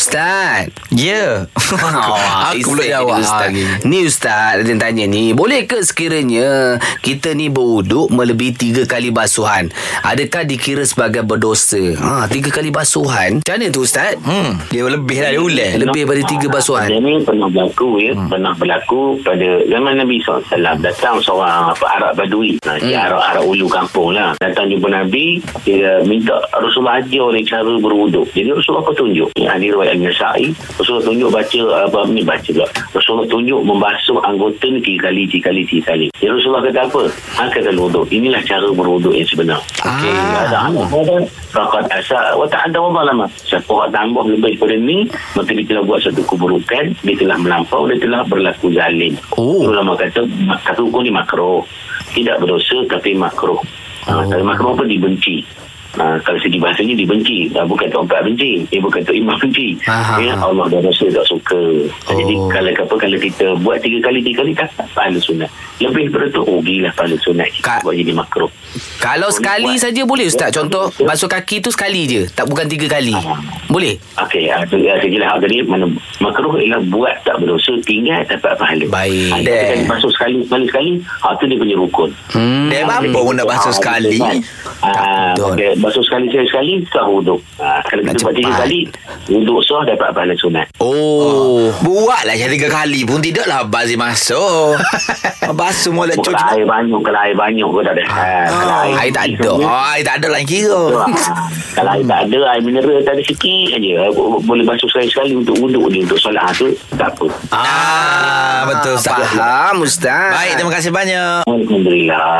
Ustaz Ya Oh, Aku pula jawab ni, Ustaz. lagi. Ni Ustaz Ada yang tanya ni Boleh ke sekiranya Kita ni beruduk Melebihi tiga kali basuhan Adakah dikira sebagai berdosa ha, Tiga kali basuhan Macam mana tu Ustaz? Hmm Dia lebih lah Dia ulang Lebih daripada tiga basuhan Dia ni pernah berlaku ya, hmm. pernah berlaku pada zaman Nabi SAW datang seorang apa Arab Badui. Nah, hmm. dia Arab Arab ulu kampung lah. Datang jumpa Nabi, dia minta Rasulullah ajar dia cara berwuduk. Jadi Rasulullah pun tunjuk. Ya, di riwayat An-Nasa'i, Rasulullah tunjuk baca apa ni baca pula. Rasulullah tunjuk membasuh anggota ni tiga kali, tiga kali, tiga kali. Jadi Rasulullah kata apa? Angkatkan wuduk. Inilah cara berwuduk yang sebenar. Okey, Ah. ada anak ada asa wa ta'adda wa zalama. Siapa yang tambah lebih daripada ni, maka dia telah buat satu keburukan, dia telah melampau, dia telah berlaku zalim. Oh. Ulama kata, kata hukum ni makro. Tidak berdosa tapi makro. Oh. Ha, kalau makro apa dibenci. Ha, kalau segi bahasanya dibenci ha, bukan Tok Empat benci eh, bukan Tok Imam benci Aha. ya, Allah dah rasa tak suka Oh. jadi kalau apa kalau kita buat tiga kali tiga kali tak pahala sunat lebih daripada tu oh gila pahala sunat Ka- buat jadi makro Kalau sekali buat. saja boleh Ustaz Ya, Contoh ya. basuh kaki tu sekali je Tak bukan tiga kali Ah. Boleh? Okey, uh, saya jelas tadi mana makruh ialah buat tak berdosa tinggal dapat pahala. Baik. Ha, masuk sekali sekali sekali, ha tu dia punya rukun. Hmm. Dia mampu pun nak basuh sekali Ah, betul. okay. basuh sekali sekali sekali sah wuduk. Ah, kalau kita buat tiga kali, wuduk sah dapat pahala sunat. Oh, Buatlah je tiga kali pun Tidaklah basi masuk Basuh molek Kalau cuci air banyak, kalau air banyak pun tak ada. Kalau Ah, air tak ada. Oh, air tak ada yang kira Ah, Kalau air tak ada, air mineral tak ada sikit aja. Boleh basuh sekali-sekali untuk wuduk ni, untuk solat Ah, tu, tak apa. Ah, betul Ustaz Faham Ustaz Baik, terima kasih banyak Alhamdulillah.